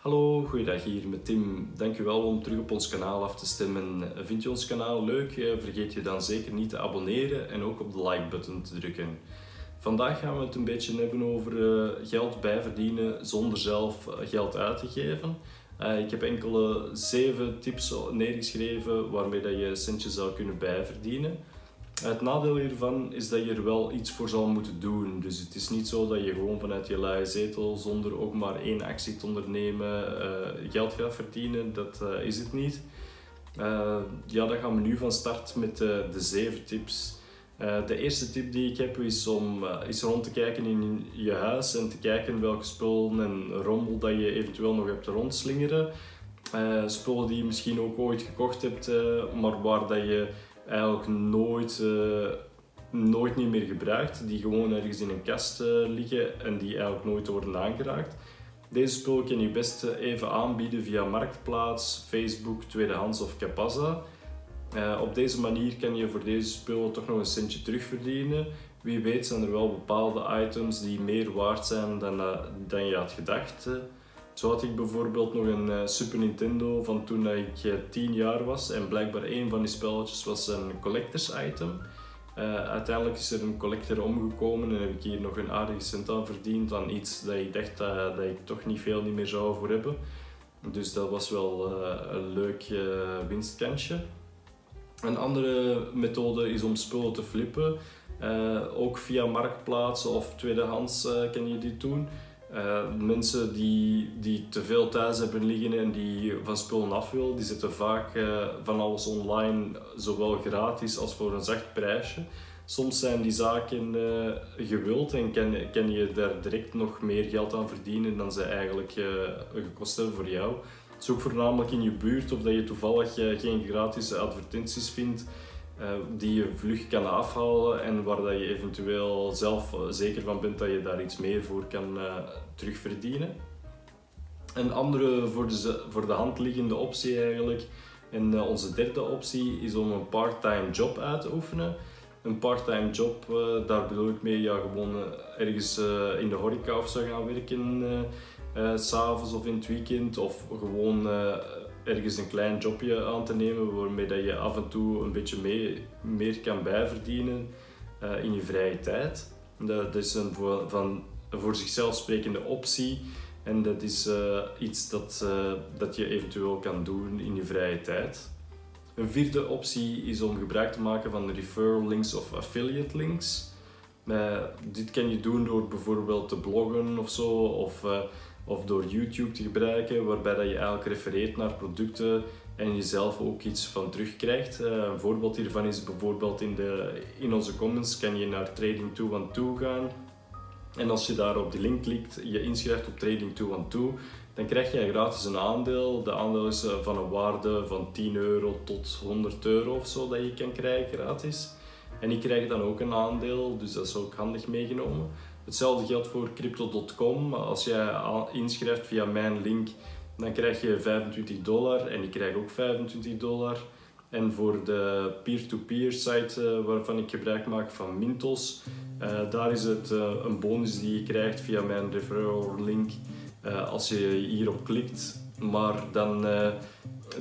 Hallo, goeiedag hier met Tim. Dankjewel om terug op ons kanaal af te stemmen. Vind je ons kanaal leuk? Eh, vergeet je dan zeker niet te abonneren en ook op de like-button te drukken. Vandaag gaan we het een beetje hebben over eh, geld bijverdienen zonder zelf eh, geld uit te geven. ik heb enkele zeven tips neergeschreven waarmee dat je centjes zou kunnen bijverdienen. Het nadeel hiervan is dat je er wel iets voor zal moeten doen. Dus het is niet zo dat je gewoon vanuit je laaie zetel zonder ook maar één actie te ondernemen uh, geld gaat verdienen. Dat uh, is het niet. Uh, ja, dan gaan we nu van start met de zeven tips. de eerste tip die ik heb is om is rond te kijken in je huis en te kijken welke spullen en rommel dat je eventueel nog hebt rondslingeren. spullen die je misschien ook ooit gekocht hebt, maar waar dat je eigenlijk nooit, uh, nooit niet meer gebruikt, die gewoon ergens in een kast uh, liggen en die eigenlijk nooit worden aangeraakt. Deze spullen kan je best even aanbieden via Marktplaats, Facebook, Tweedehands of Capazza. Op deze manier kan je voor deze spullen toch nog een centje terugverdienen. Wie weet zijn er wel bepaalde items die meer waard zijn dan, dan je had gedacht. Zo had ik bijvoorbeeld nog een uh, Super Nintendo van toen ik uh, 10 jaar was en blijkbaar een van die spelletjes was een collectors item. Uh, uiteindelijk is er een collector omgekomen en heb ik hier nog een aardige cent aan verdiend aan iets dat ik dacht dat ik toch niet veel niet meer zou voor hebben. Dus dat was wel een leuk winstkantje. Een andere methode is om spullen te flippen. ook via marktplaatsen of tweedehands kan je dit doen. Uh, mensen die, die te veel thuis hebben liggen en die van spullen af willen, die zetten vaak uh, van alles online, zowel gratis als voor een zacht prijsje. Soms zijn die zaken uh, gewild en kan, kan je daar direct nog meer geld aan verdienen dan ze eigenlijk gekost hebben voor jou. Zoek voornamelijk in je buurt of dat je toevallig geen gratis advertenties vindt die je vlug kan afhalen en waar dat je eventueel zelf zeker van bent dat je daar iets meer voor kan uh, terugverdienen. Een andere voor de, voor de hand liggende optie eigenlijk, en onze derde optie, is om een part-time job uit te oefenen. Een part-time job, daar bedoel ik mee ja, gewoon ergens in de horeca of zo gaan werken, s'avonds of in het weekend, of gewoon ergens een klein jobje aan te nemen waarmee dat je af en toe een beetje mee, meer kan bijverdienen uh, in je vrije tijd. Dat, is een voor, van, voor zichzelf sprekende optie en dat is uh, iets dat, uh, dat je eventueel kan doen in je vrije tijd. Een vierde optie is om gebruik te maken van referral links of affiliate links. dit kan je doen door bijvoorbeeld te bloggen of zo, of of door YouTube te gebruiken, waarbij dat je eigenlijk refereert naar producten en jezelf ook iets van terugkrijgt. Uh, een voorbeeld hiervan is bijvoorbeeld in, de, in onze comments kan je naar Trading 212 gaan. En als je daar op die link klikt, je inschrijft op Trading 212, dan krijg je gratis een aandeel. De aandeel is eh, van een waarde van 10 euro tot 100 euro of zo dat je kan krijgen gratis. En ik krijg dan ook een aandeel, dus dat is ook handig meegenomen. Hetzelfde geldt voor crypto.com. Als jij inschrijft via mijn link, dan krijg je 25 dollar en ik krijg ook 25 dollar. En voor de peer-to-peer site uh, waarvan ik gebruik maak van Mintos, uh, daar is het uh, een bonus die je krijgt via mijn referral link als je hierop klikt. Maar dan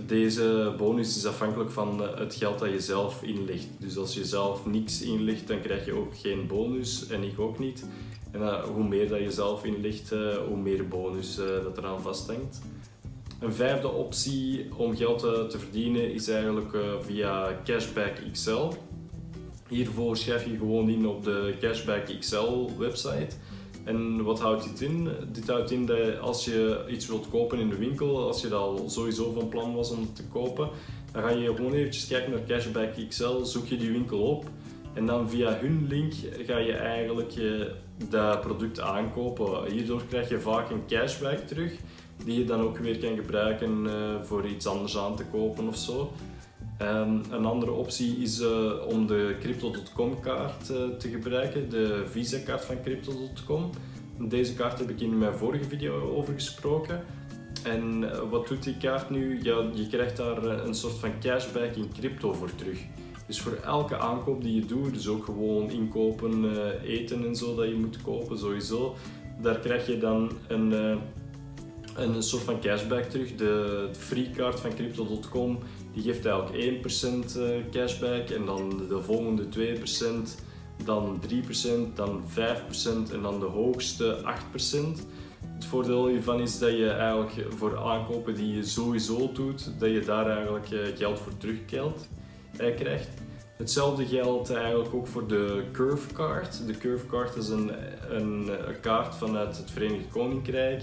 deze bonus is afhankelijk van het geld dat je zelf inlegt. Dus als je zelf niks inlegt, dan krijg je ook geen bonus en ik ook niet. En uh, hoe meer dat je zelf inlegt, uh, hoe meer bonus uh, dat eraan vasthangt. Een vijfde optie om geld te verdienen is eigenlijk via Cashback XL. Hiervoor schrijf je gewoon in op de Cashback XL website. En wat houdt dit in? Dit houdt in dat als je iets wilt kopen in de winkel, als je dat al sowieso van plan was om het te kopen, dan ga je gewoon eventjes kijken naar Cashback XL, zoek je die winkel op en dan via hun link ga je eigenlijk dat product aankopen. Hierdoor krijg je vaak een cashback terug, die je dan ook weer kan gebruiken uh, voor iets anders aan te kopen of zo. Um, een andere optie is uh, om de Crypto.com kaart uh, te gebruiken, de Visa kaart van Crypto.com. Deze kaart heb ik in mijn vorige video over gesproken. En wat doet die kaart nu? Ja, je krijgt daar een soort van cashback in crypto voor terug. Dus voor elke aankoop die je doet, dus ook gewoon inkopen, uh, eten en zo dat je moet kopen, sowieso, daar krijg je dan een, uh, een soort van cashback terug. De, de free card van Crypto.com die geeft eigenlijk 1% cashback en dan de volgende 2% dan 3%, dan 5% en dan de hoogste 8%. Het voordeel hiervan is dat je eigenlijk voor aankopen die je sowieso doet, dat je daar eigenlijk eh, geld voor terugkrijgt. Krijgt. Hetzelfde geldt eigenlijk ook voor de Curve Card. De Curve Card is een, een, kaart vanuit het Verenigd Koninkrijk.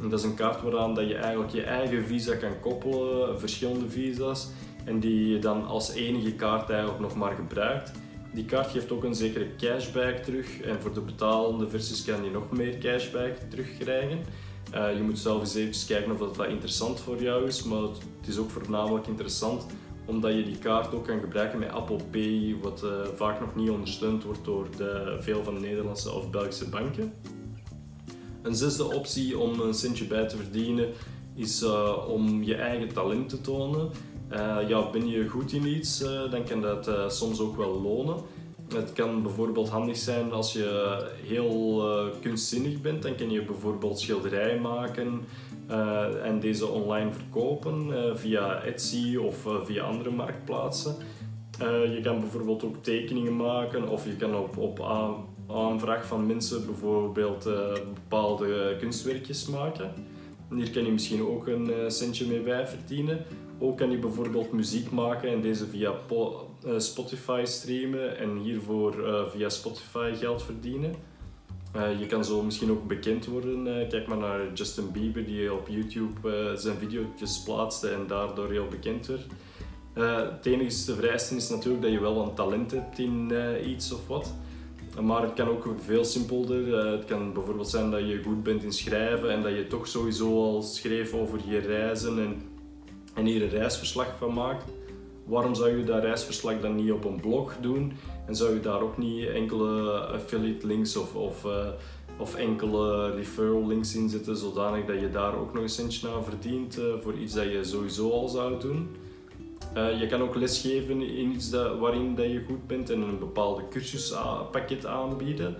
dat is een kaart waaraan dat je eigenlijk je eigen visa kan koppelen, verschillende visa's, en die je dan als enige kaart eigenlijk nog maar gebruikt. Die kaart geeft ook een zekere cashback terug en voor de betalende versies kan je nog meer cashback terugkrijgen. Uh, je moet zelf eens even kijken of dat, dat interessant voor jou is, maar het is ook voornamelijk interessant omdat je die kaart ook kan gebruiken met Apple Pay, wat uh, vaak nog niet ondersteund wordt door de, veel van de Nederlandse of Belgische banken. Een zesde optie om een centje bij te verdienen is uh, om je eigen talent te tonen. Uh, ja, ben je goed in iets, dan kan dat soms ook wel lonen. Het kan bijvoorbeeld handig zijn als je heel kunstzinnig bent, dan kan je bijvoorbeeld schilderijen maken en deze online verkopen via Etsy of via andere marktplaatsen. je kan bijvoorbeeld ook tekeningen maken of je kan op, op aanvraag van mensen bijvoorbeeld bepaalde kunstwerkjes maken. hier kan je misschien ook een centje mee bij verdienen. Ook kan je bijvoorbeeld muziek maken en deze via eh, Spotify streamen en hiervoor via Spotify geld verdienen. Uh, je kan zo misschien ook bekend worden. kijk maar naar Justin Bieber die op YouTube zijn video's plaatste en daardoor heel bekend werd. het enige vereiste is natuurlijk dat je wel een talent hebt in iets of wat. Maar het kan ook veel simpelder. het kan bijvoorbeeld zijn dat je goed bent in schrijven en dat je toch sowieso al schreef over je reizen en en hier een reisverslag van maakt, waarom zou je dat reisverslag dan niet op een blog doen? En zou je daar ook niet enkele affiliate links of, of, uh, of enkele referral links in zetten, zodanig dat je daar ook nog een centje aan verdient uh, voor iets dat je sowieso al zou doen? Uh, je kan ook lesgeven in iets dat, waarin dat je goed bent en een bepaalde cursuspakket aanbieden.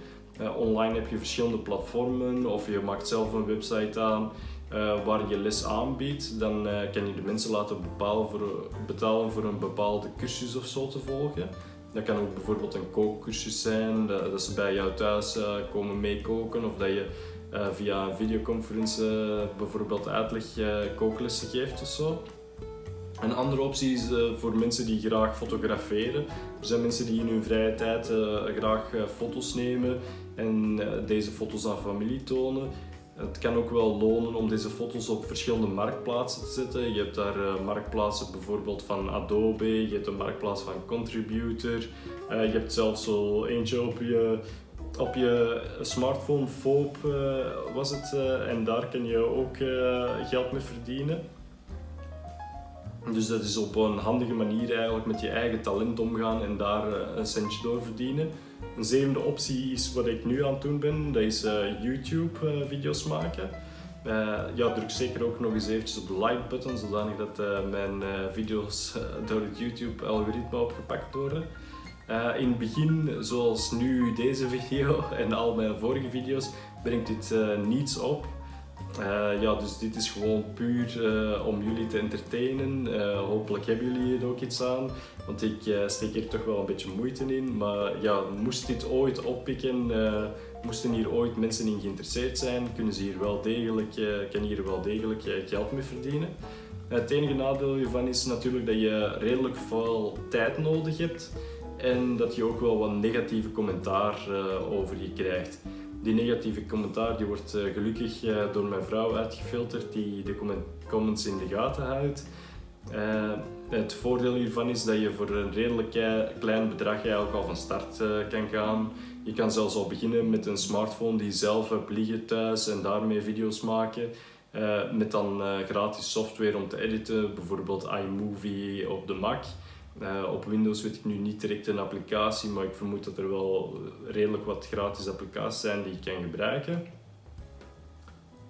online heb je verschillende platformen of je maakt zelf een website aan uh, waar je les aanbiedt, dan uh, kan je de mensen laten voor, betalen voor een bepaalde cursus of zo te volgen. Dat kan ook bijvoorbeeld een kookcursus zijn, dat, dat ze bij jou thuis uh, komen meekoken of dat je via een videoconferentie bijvoorbeeld uitleg kooklessen geeft of zo. Een andere optie is voor mensen die graag fotograferen. Er zijn mensen die in hun vrije tijd graag foto's nemen en deze foto's aan familie tonen. Het kan ook wel lonen om deze foto's op verschillende marktplaatsen te zetten. Je hebt daar uh, marktplaatsen bijvoorbeeld van Adobe, je hebt een marktplaats van Contributor, uh, je hebt zelfs zo eentje op je, op je smartphone, Foop uh, was het, en daar kan je ook geld mee verdienen. Dus dat is op een handige manier eigenlijk met je eigen talent omgaan en daar een centje door verdienen. Een zevende optie is wat ik nu aan het doen ben, dat is uh, YouTube uh, video's maken. Ja, druk zeker ook nog eens eventjes op de like button, zodanig dat mijn video's door het YouTube algoritme opgepakt worden. in het begin, zoals nu deze video en al mijn vorige video's, brengt dit niets op. Uh, ja, dus dit is gewoon puur uh, om jullie te entertainen. Uh, hopelijk hebben jullie er ook iets aan, want ik steek hier toch wel een beetje moeite in. Maar ja, moest dit ooit oppikken, moesten hier ooit mensen in geïnteresseerd zijn, kunnen ze hier wel degelijk, kan hier wel degelijk geld mee verdienen. Het enige nadeel hiervan is natuurlijk dat je redelijk veel tijd nodig hebt en dat je ook wel wat negatieve commentaar over je krijgt. Die negatieve commentaar die wordt uh, gelukkig uh, door mijn vrouw uitgefilterd die de comments in de gaten houdt. Uh, het voordeel hiervan is dat je voor een redelijk klein bedrag eigenlijk al van start kan gaan. Je kan zelfs al beginnen met een smartphone die zelf hebt liggen thuis en daarmee video's maken. met dan gratis software om te editen, bijvoorbeeld iMovie op de Mac. Uh, op Windows weet ik nu niet direct een applicatie, maar ik vermoed dat er wel redelijk wat gratis applicaties zijn die je kan gebruiken.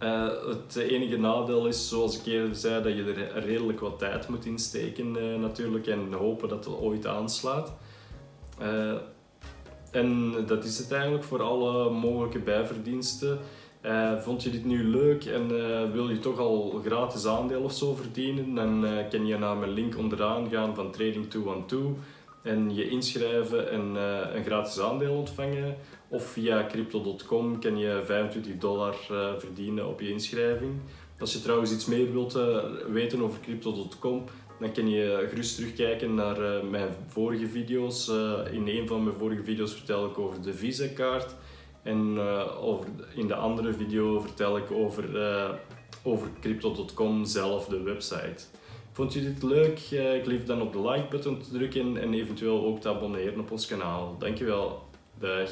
Uh, het enige nadeel is, zoals ik eerder zei, dat je er redelijk wat tijd moet insteken uh, natuurlijk en hopen dat het ooit aanslaat. en dat is het eigenlijk voor alle mogelijke bijverdiensten. Uh, vond je dit nu leuk en uh, wil je toch al gratis aandeel of zo verdienen, dan uh, kan je naar mijn link onderaan gaan van Trading212 en je inschrijven en een gratis aandeel ontvangen. Of via crypto.com kan je 25 dollar verdienen op je inschrijving. Als je trouwens iets meer wilt weten over crypto.com, dan kan je gerust terugkijken naar mijn vorige video's. in een van mijn vorige video's vertel ik over de Visa-kaart. En uh, over, in de andere video vertel ik over, uh, over crypto.com zelf, de website. Vond je dit leuk? Uh, ik dan op de like button te drukken en eventueel ook te abonneren op ons kanaal. Dankjewel. Dag.